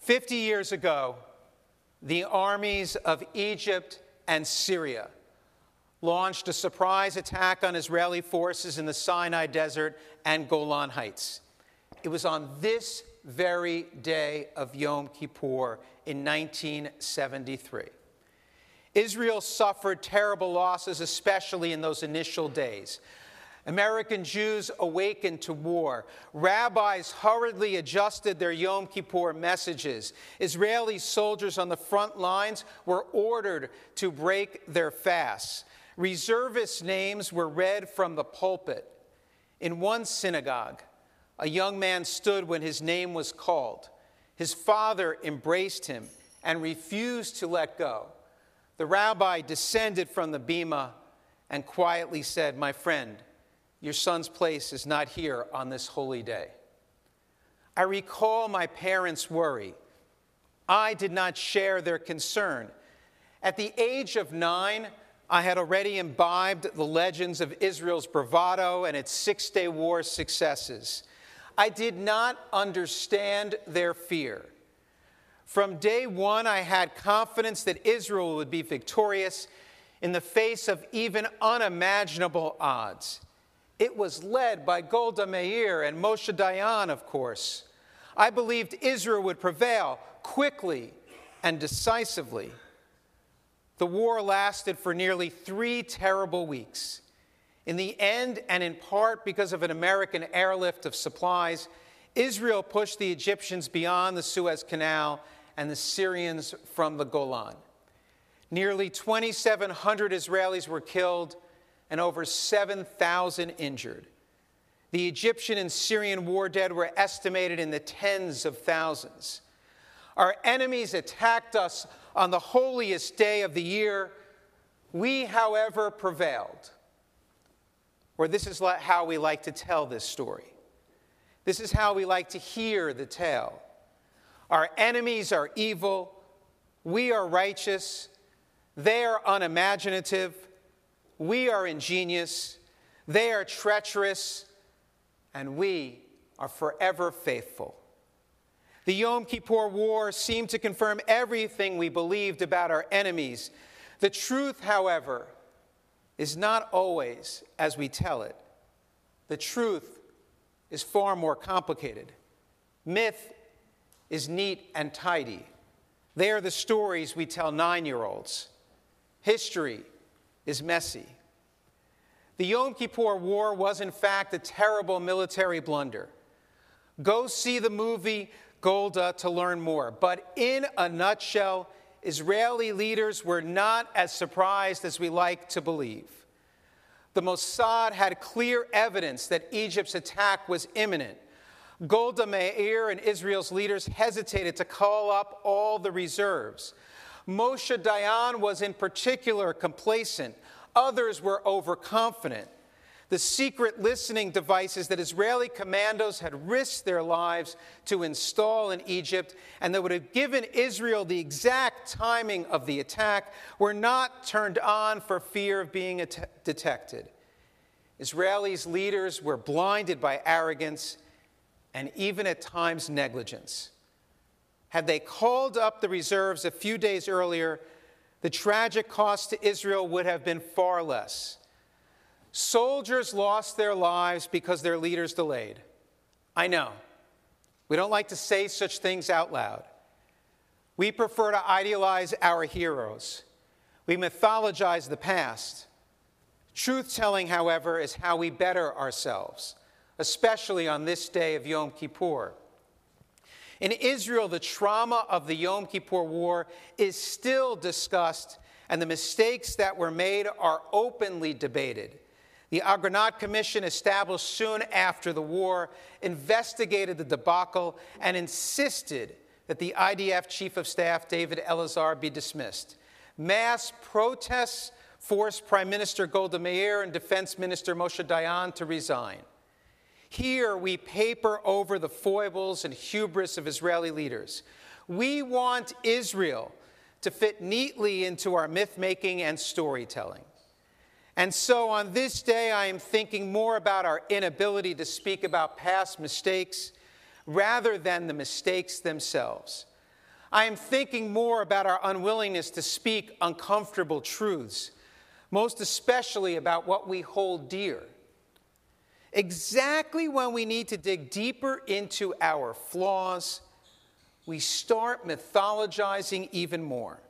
50 years ago, the armies of Egypt and Syria launched a surprise attack on Israeli forces in the Sinai Desert and Golan Heights. It was on this very day of Yom Kippur in 1973. Israel suffered terrible losses, especially in those initial days. American Jews awakened to war. Rabbis hurriedly adjusted their Yom Kippur messages. Israeli soldiers on the front lines were ordered to break their fasts. Reservist names were read from the pulpit. In one synagogue, a young man stood when his name was called. His father embraced him and refused to let go. The rabbi descended from the bema and quietly said, My friend, your son's place is not here on this holy day. I recall my parents' worry. I did not share their concern. At the age of nine, I had already imbibed the legends of Israel's bravado and its Six Day War successes. I did not understand their fear. From day one, I had confidence that Israel would be victorious in the face of even unimaginable odds. It was led by Golda Meir and Moshe Dayan, of course. I believed Israel would prevail quickly and decisively. The war lasted for nearly three terrible weeks. In the end, and in part because of an American airlift of supplies, Israel pushed the Egyptians beyond the Suez Canal and the Syrians from the Golan. Nearly 2,700 Israelis were killed and over 7,000 injured. The Egyptian and Syrian war dead were estimated in the tens of thousands. Our enemies attacked us on the holiest day of the year. We, however, prevailed. Or this is how we like to tell this story. This is how we like to hear the tale. Our enemies are evil, we are righteous, they are unimaginative, we are ingenious, they are treacherous, and we are forever faithful. The Yom Kippur War seemed to confirm everything we believed about our enemies. The truth, however, is not always as we tell it. The truth is far more complicated. Myth is neat and tidy. They are the stories we tell nine year olds. History is messy. The Yom Kippur War was, in fact, a terrible military blunder. Go see the movie Golda to learn more. But in a nutshell, Israeli leaders were not as surprised as we like to believe. The Mossad had clear evidence that Egypt's attack was imminent. Golda Meir and Israel's leaders hesitated to call up all the reserves. Moshe Dayan was in particular complacent. Others were overconfident. The secret listening devices that Israeli commandos had risked their lives to install in Egypt and that would have given Israel the exact timing of the attack were not turned on for fear of being detected. Israelis' leaders were blinded by arrogance and even at times negligence. Had they called up the reserves a few days earlier, the tragic cost to Israel would have been far less. Soldiers lost their lives because their leaders delayed. I know. We don't like to say such things out loud. We prefer to idealize our heroes. We mythologize the past. Truth telling, however, is how we better ourselves, especially on this day of Yom Kippur. In Israel, the trauma of the Yom Kippur War is still discussed, and the mistakes that were made are openly debated. The Agranat Commission, established soon after the war, investigated the debacle and insisted that the IDF Chief of Staff, David Elazar, be dismissed. Mass protests forced Prime Minister Golda Meir and Defense Minister Moshe Dayan to resign. Here we paper over the foibles and hubris of Israeli leaders. We want Israel to fit neatly into our myth making and storytelling. And so on this day, I am thinking more about our inability to speak about past mistakes rather than the mistakes themselves. I am thinking more about our unwillingness to speak uncomfortable truths, most especially about what we hold dear. Exactly when we need to dig deeper into our flaws, we start mythologizing even more.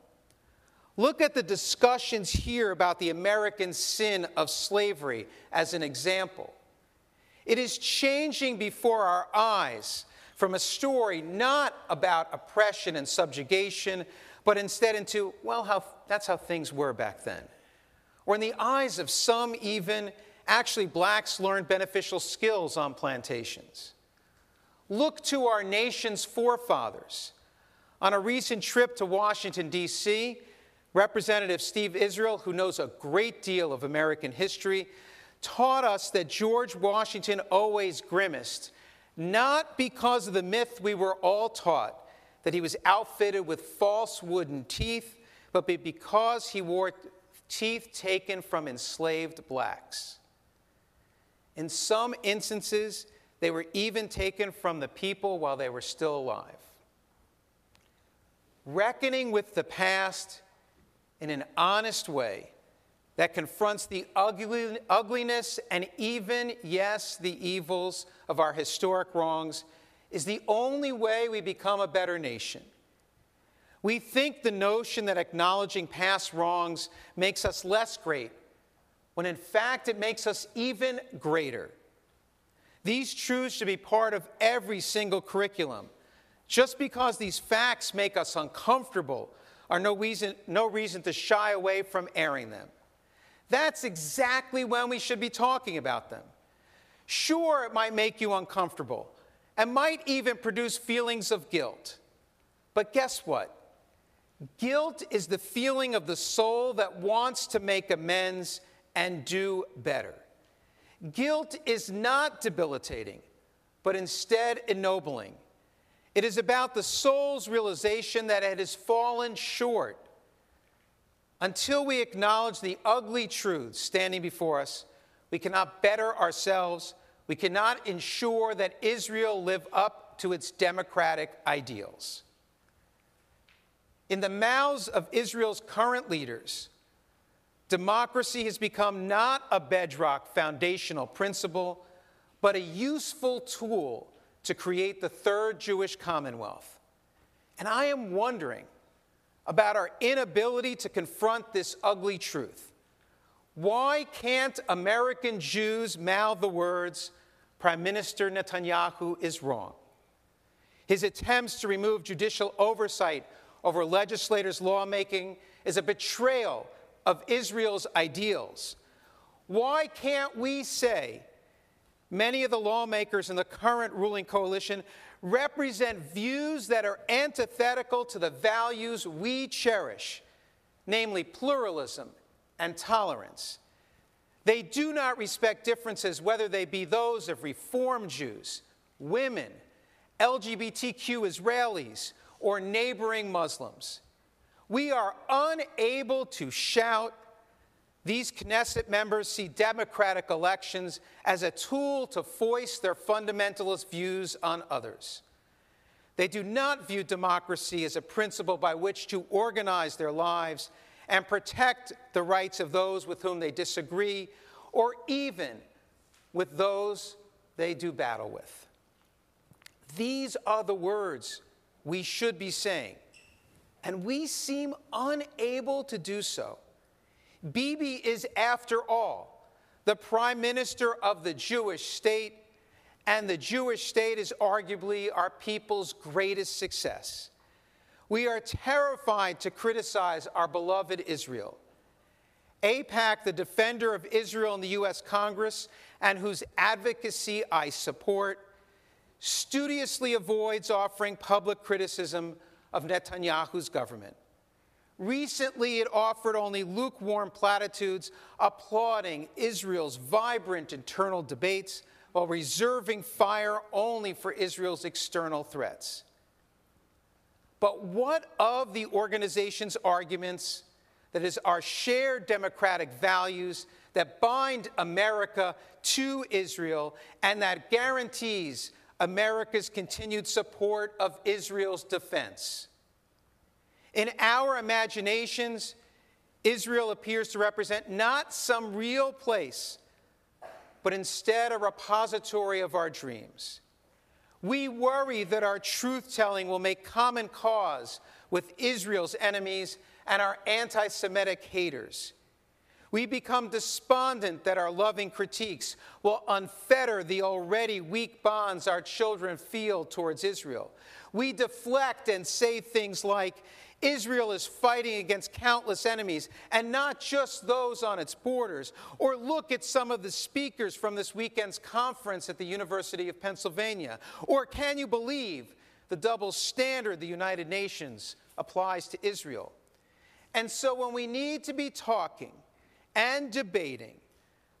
Look at the discussions here about the American sin of slavery as an example. It is changing before our eyes from a story not about oppression and subjugation, but instead into, well, how, that's how things were back then. Or in the eyes of some, even, actually, blacks learned beneficial skills on plantations. Look to our nation's forefathers. On a recent trip to Washington, D.C., Representative Steve Israel, who knows a great deal of American history, taught us that George Washington always grimaced, not because of the myth we were all taught that he was outfitted with false wooden teeth, but because he wore teeth taken from enslaved blacks. In some instances, they were even taken from the people while they were still alive. Reckoning with the past in an honest way that confronts the ugliness and even, yes, the evils of our historic wrongs is the only way we become a better nation. We think the notion that acknowledging past wrongs makes us less great, when in fact it makes us even greater. These truths should be part of every single curriculum. Just because these facts make us uncomfortable are no reason, no reason to shy away from airing them. That's exactly when we should be talking about them. Sure, it might make you uncomfortable and might even produce feelings of guilt. But guess what? Guilt is the feeling of the soul that wants to make amends and do better. Guilt is not debilitating, but instead ennobling. It is about the soul's realization that it has fallen short. Until we acknowledge the ugly truths standing before us, we cannot better ourselves. We cannot ensure that Israel live up to its democratic ideals. In the mouths of Israel's current leaders, democracy has become not a bedrock foundational principle, but a useful tool to create the third Jewish commonwealth. And I am wondering about our inability to confront this ugly truth. Why can't American Jews mouth the words, Prime Minister Netanyahu is wrong? His attempts to remove judicial oversight over legislators' lawmaking is a betrayal of Israel's ideals. Why can't we say many of the lawmakers in the current ruling coalition represent views that are antithetical to the values we cherish, namely pluralism and tolerance. They do not respect differences, whether they be those of Reform Jews, women, LGBTQ Israelis, or neighboring Muslims. We are unable to shout these Knesset members see democratic elections as a tool to foist their fundamentalist views on others. They do not view democracy as a principle by which to organize their lives and protect the rights of those with whom they disagree or even with those they do battle with. These are the words we should be saying, and we seem unable to do so. Bibi is, after all, the prime minister of the Jewish state, and the Jewish state is arguably our people's greatest success. We are terrified to criticize our beloved Israel. APAC, the defender of Israel in the U.S. Congress, and whose advocacy I support, studiously avoids offering public criticism of Netanyahu's government. Recently, it offered only lukewarm platitudes applauding Israel's vibrant internal debates while reserving fire only for Israel's external threats. But what of the organization's arguments that is our shared democratic values that bind America to Israel and that guarantees America's continued support of Israel's defense? In our imaginations, Israel appears to represent not some real place, but instead a repository of our dreams. We worry that our truth telling will make common cause with Israel's enemies and our anti Semitic haters. We become despondent that our loving critiques will unfetter the already weak bonds our children feel towards Israel. We deflect and say things like, Israel is fighting against countless enemies, and not just those on its borders. Or look at some of the speakers from this weekend's conference at the University of Pennsylvania. Or can you believe the double standard the United Nations applies to Israel? And so when we need to be talking and debating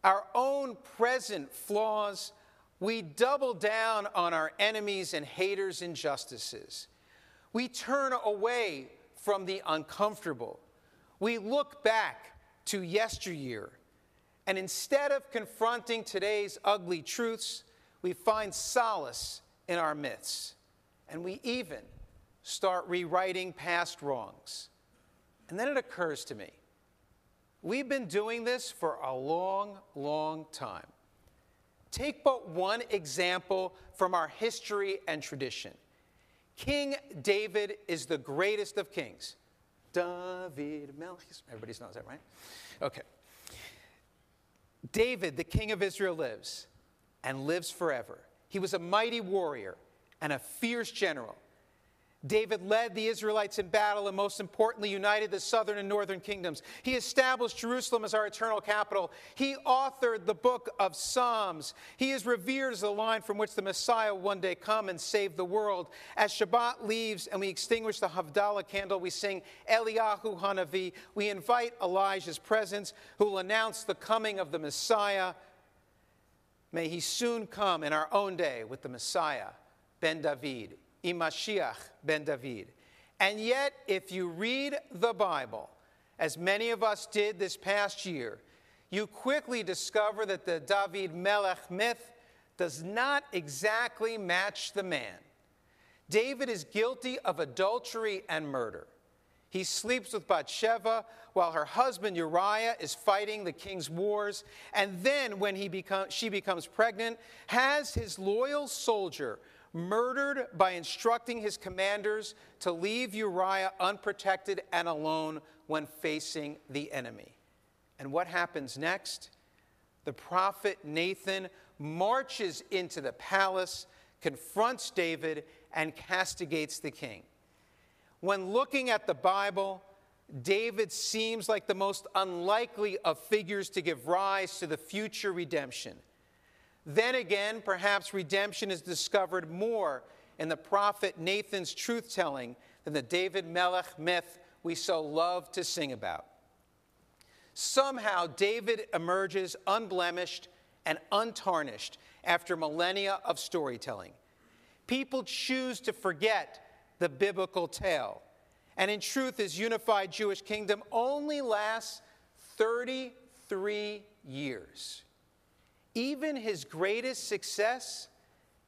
our own present flaws, we double down on our enemies' and haters' injustices. We turn away from the uncomfortable. We look back to yesteryear, and instead of confronting today's ugly truths, we find solace in our myths. And we even start rewriting past wrongs. And then it occurs to me we've been doing this for a long, long time. Take but one example from our history and tradition. King David is the greatest of kings. David Melchis. Everybody knows that, right? Okay. David, the king of Israel, lives and lives forever. He was a mighty warrior and a fierce general. David led the Israelites in battle and, most importantly, united the southern and northern kingdoms. He established Jerusalem as our eternal capital. He authored the book of Psalms. He is revered as the line from which the Messiah will one day come and save the world. As Shabbat leaves and we extinguish the Havdalah candle, we sing Eliyahu Hanavi. We invite Elijah's presence, who will announce the coming of the Messiah. May he soon come in our own day with the Messiah, Ben David. Imashiach ben David. And yet, if you read the Bible, as many of us did this past year, you quickly discover that the David Melech myth does not exactly match the man. David is guilty of adultery and murder. He sleeps with Bathsheba while her husband Uriah is fighting the king's wars. And then, when he become, she becomes pregnant, has his loyal soldier murdered by instructing his commanders to leave Uriah unprotected and alone when facing the enemy. And what happens next? The prophet Nathan marches into the palace, confronts David, and castigates the king. When looking at the Bible, David seems like the most unlikely of figures to give rise to the future redemption. Then again, perhaps redemption is discovered more in the prophet Nathan's truth telling than the David Melech myth we so love to sing about. Somehow, David emerges unblemished and untarnished after millennia of storytelling. People choose to forget the biblical tale. And in truth, his unified Jewish kingdom only lasts 33 years. Even his greatest success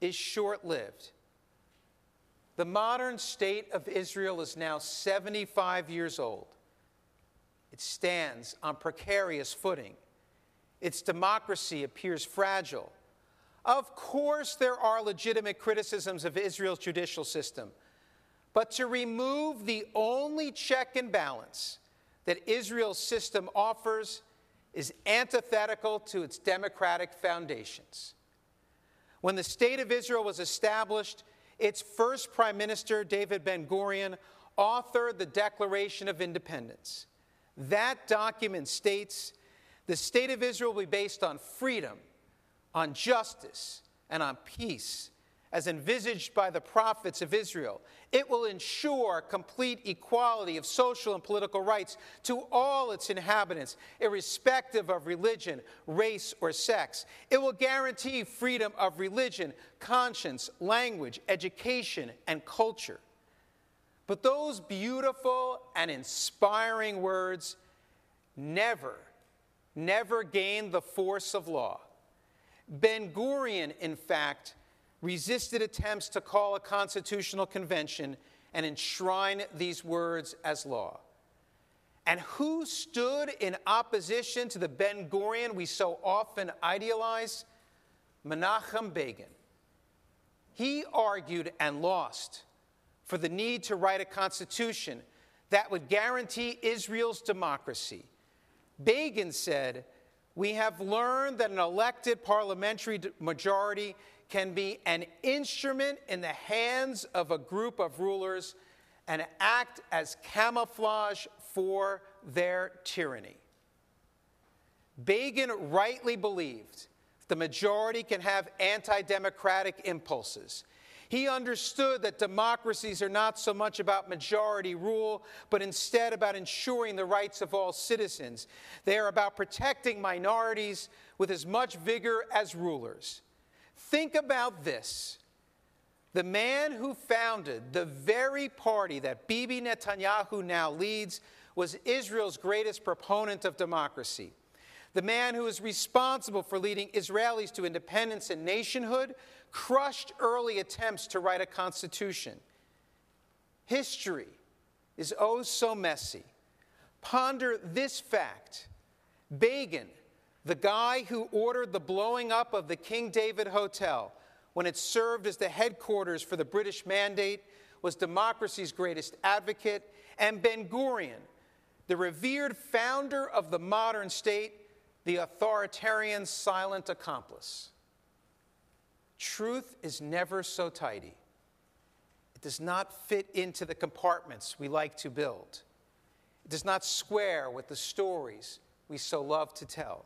is short lived. The modern state of Israel is now 75 years old. It stands on precarious footing. Its democracy appears fragile. Of course, there are legitimate criticisms of Israel's judicial system, but to remove the only check and balance that Israel's system offers is antithetical to its democratic foundations. When the State of Israel was established, its first Prime Minister, David Ben Gurion, authored the Declaration of Independence. That document states the State of Israel will be based on freedom, on justice, and on peace as envisaged by the prophets of Israel. It will ensure complete equality of social and political rights to all its inhabitants, irrespective of religion, race, or sex. It will guarantee freedom of religion, conscience, language, education, and culture. But those beautiful and inspiring words never, never gained the force of law. Ben Gurion, in fact, resisted attempts to call a constitutional convention and enshrine these words as law. And who stood in opposition to the Ben Gurion we so often idealize? Menachem Begin. He argued and lost for the need to write a constitution that would guarantee Israel's democracy. Begin said, We have learned that an elected parliamentary majority can be an instrument in the hands of a group of rulers and act as camouflage for their tyranny. Begin rightly believed the majority can have anti democratic impulses. He understood that democracies are not so much about majority rule, but instead about ensuring the rights of all citizens. They are about protecting minorities with as much vigor as rulers. Think about this. The man who founded the very party that Bibi Netanyahu now leads was Israel's greatest proponent of democracy. The man who is responsible for leading Israelis to independence and nationhood crushed early attempts to write a constitution. History is oh so messy. Ponder this fact Begin, the guy who ordered the blowing up of the King David Hotel when it served as the headquarters for the British Mandate, was democracy's greatest advocate, and Ben Gurion, the revered founder of the modern state, the authoritarian silent accomplice. Truth is never so tidy. It does not fit into the compartments we like to build. It does not square with the stories we so love to tell.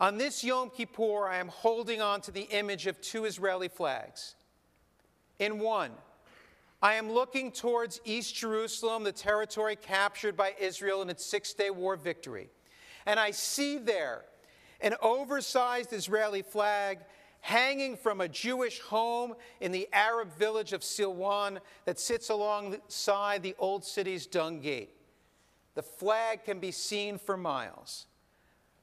On this Yom Kippur, I am holding on to the image of two Israeli flags. In one, I am looking towards East Jerusalem, the territory captured by Israel in its Six Day War victory. And I see there an oversized Israeli flag hanging from a Jewish home in the Arab village of Silwan that sits alongside the old city's dung gate. The flag can be seen for miles.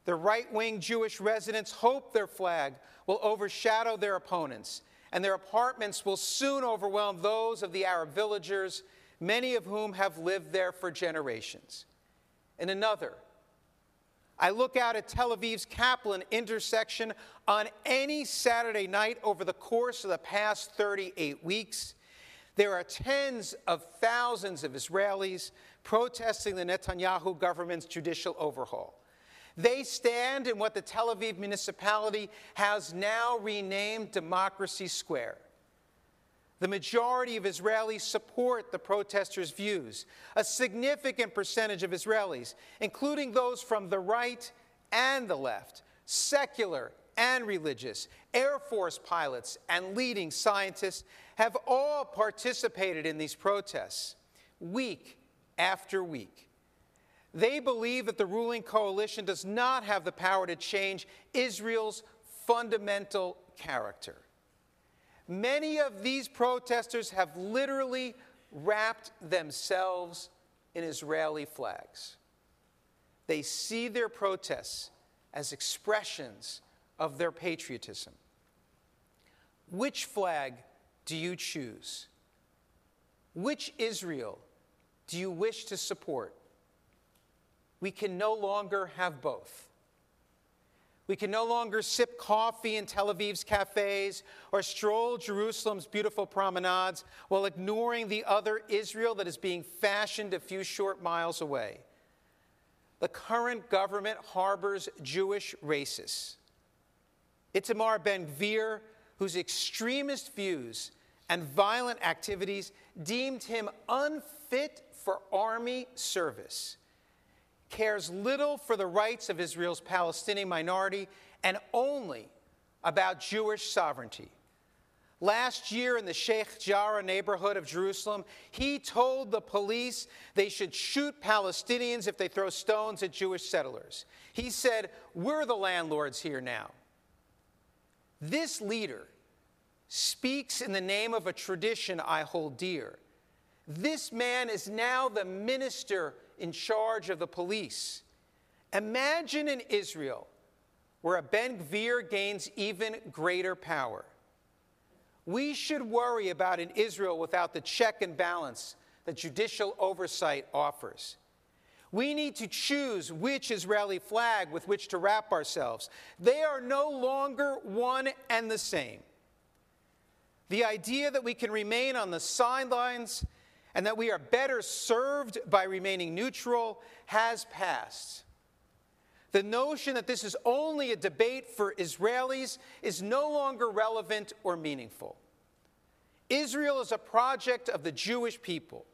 The right wing Jewish residents hope their flag will overshadow their opponents, and their apartments will soon overwhelm those of the Arab villagers, many of whom have lived there for generations. In another, I look out at Tel Aviv's Kaplan intersection on any Saturday night over the course of the past 38 weeks. There are tens of thousands of Israelis protesting the Netanyahu government's judicial overhaul. They stand in what the Tel Aviv municipality has now renamed Democracy Square. The majority of Israelis support the protesters' views. A significant percentage of Israelis, including those from the right and the left, secular and religious, Air Force pilots, and leading scientists, have all participated in these protests week after week. They believe that the ruling coalition does not have the power to change Israel's fundamental character. Many of these protesters have literally wrapped themselves in Israeli flags. They see their protests as expressions of their patriotism. Which flag do you choose? Which Israel do you wish to support? We can no longer have both. We can no longer sip coffee in Tel Aviv's cafes or stroll Jerusalem's beautiful promenades while ignoring the other Israel that is being fashioned a few short miles away. The current government harbors Jewish racists. Itamar Ben Gvir, whose extremist views and violent activities deemed him unfit for army service cares little for the rights of Israel's Palestinian minority and only about Jewish sovereignty. Last year in the Sheikh Jarrah neighborhood of Jerusalem, he told the police they should shoot Palestinians if they throw stones at Jewish settlers. He said, We're the landlords here now. This leader speaks in the name of a tradition I hold dear. This man is now the minister in charge of the police. Imagine in Israel where a Ben Gvir gains even greater power. we should worry about an Israel without the check and balance that judicial oversight offers. We need to choose which Israeli flag with which to wrap ourselves. They are no longer one and the same. The idea that we can remain on the sidelines and that we are better served by remaining neutral has passed. The notion that this is only a debate for Israelis is no longer relevant or meaningful. Israel is a project of the Jewish people.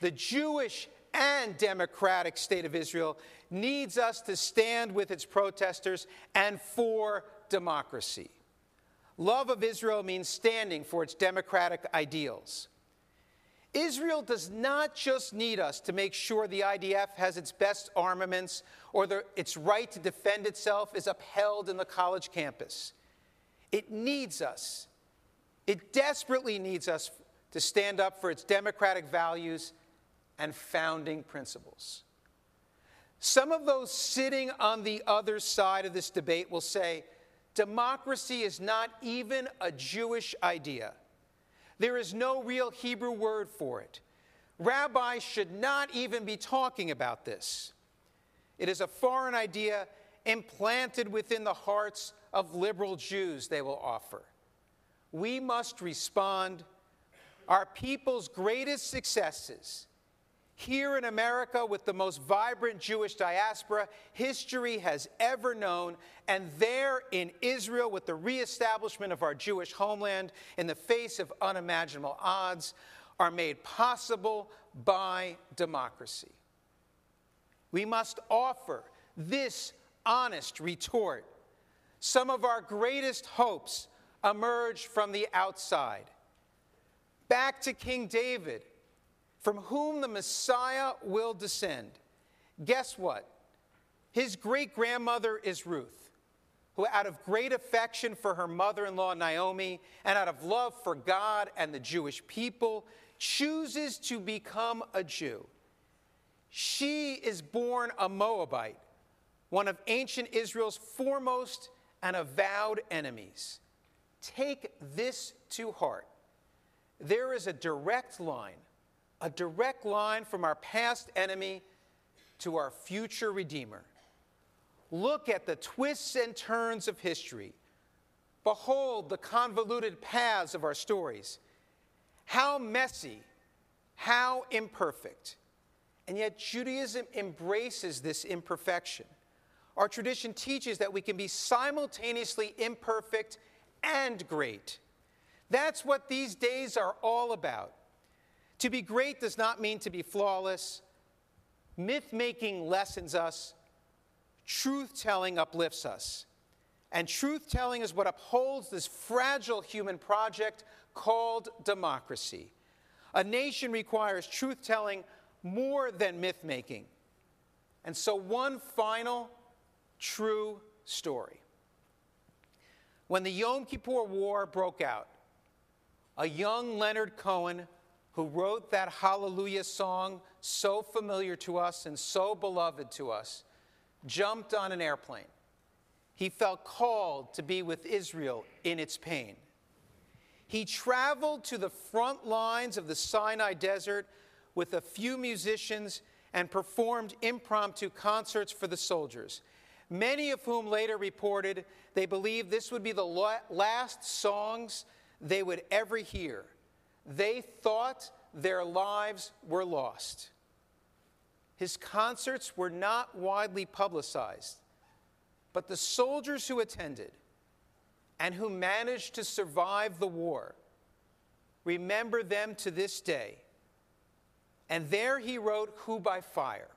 The Jewish and democratic state of Israel needs us to stand with its protesters and for democracy. Love of Israel means standing for its democratic ideals. Israel does not just need us to make sure the IDF has its best armaments or the, its right to defend itself is upheld in the college campus. It needs us. It desperately needs us to stand up for its democratic values and founding principles. Some of those sitting on the other side of this debate will say democracy is not even a Jewish idea. There is no real Hebrew word for it. Rabbis should not even be talking about this. It is a foreign idea implanted within the hearts of liberal Jews, they will offer. We must respond. Our people's greatest successes here in America, with the most vibrant Jewish diaspora history has ever known, and there in Israel, with the reestablishment of our Jewish homeland in the face of unimaginable odds, are made possible by democracy. We must offer this honest retort. Some of our greatest hopes emerge from the outside. Back to King David from whom the Messiah will descend. Guess what? His great grandmother is Ruth, who, out of great affection for her mother in law Naomi and out of love for God and the Jewish people, chooses to become a Jew. She is born a Moabite, one of ancient Israel's foremost and avowed enemies. Take this to heart. There is a direct line a direct line from our past enemy to our future Redeemer. Look at the twists and turns of history. Behold the convoluted paths of our stories. How messy, how imperfect. And yet, Judaism embraces this imperfection. Our tradition teaches that we can be simultaneously imperfect and great. That's what these days are all about. To be great does not mean to be flawless. Myth making lessens us, truth telling uplifts us. And truth telling is what upholds this fragile human project called democracy. A nation requires truth telling more than myth making. And so, one final true story. When the Yom Kippur War broke out, a young Leonard Cohen who wrote that hallelujah song so familiar to us and so beloved to us, jumped on an airplane. He felt called to be with Israel in its pain. He traveled to the front lines of the Sinai desert with a few musicians and performed impromptu concerts for the soldiers, many of whom later reported they believed this would be the last songs they would ever hear they thought their lives were lost. His concerts were not widely publicized, but the soldiers who attended and who managed to survive the war remember them to this day. And there he wrote Who by Fire,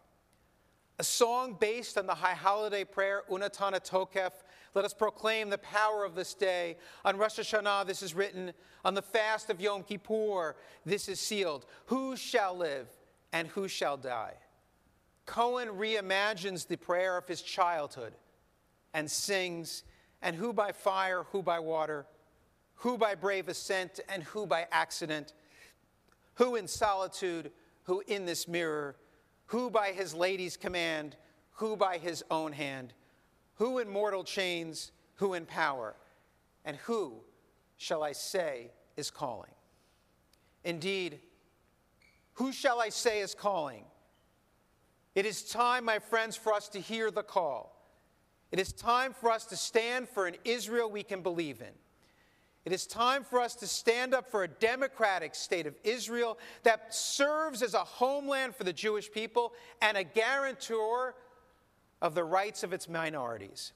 a song based on the high holiday prayer Unatana Tokef let us proclaim the power of this day. On Rosh Hashanah, this is written. On the fast of Yom Kippur, this is sealed. Who shall live and who shall die? Cohen reimagines the prayer of his childhood and sings, and who by fire, who by water, who by brave ascent, and who by accident, who in solitude, who in this mirror, who by his lady's command, who by his own hand who in mortal chains, who in power? And who shall I say is calling. Indeed, who shall I say is calling? It is time, my friends, for us to hear the call. It is time for us to stand for an Israel we can believe in. It is time for us to stand up for a democratic state of Israel that serves as a homeland for the Jewish people and a guarantor of the rights of its minorities.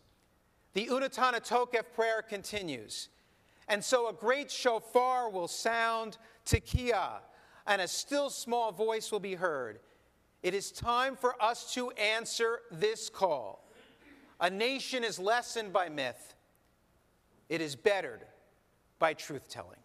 The Unatana Tokef prayer continues. And so a great shofar will sound, tekiah, and a still small voice will be heard. It is time for us to answer this call. A nation is lessened by myth, it is bettered by truth telling.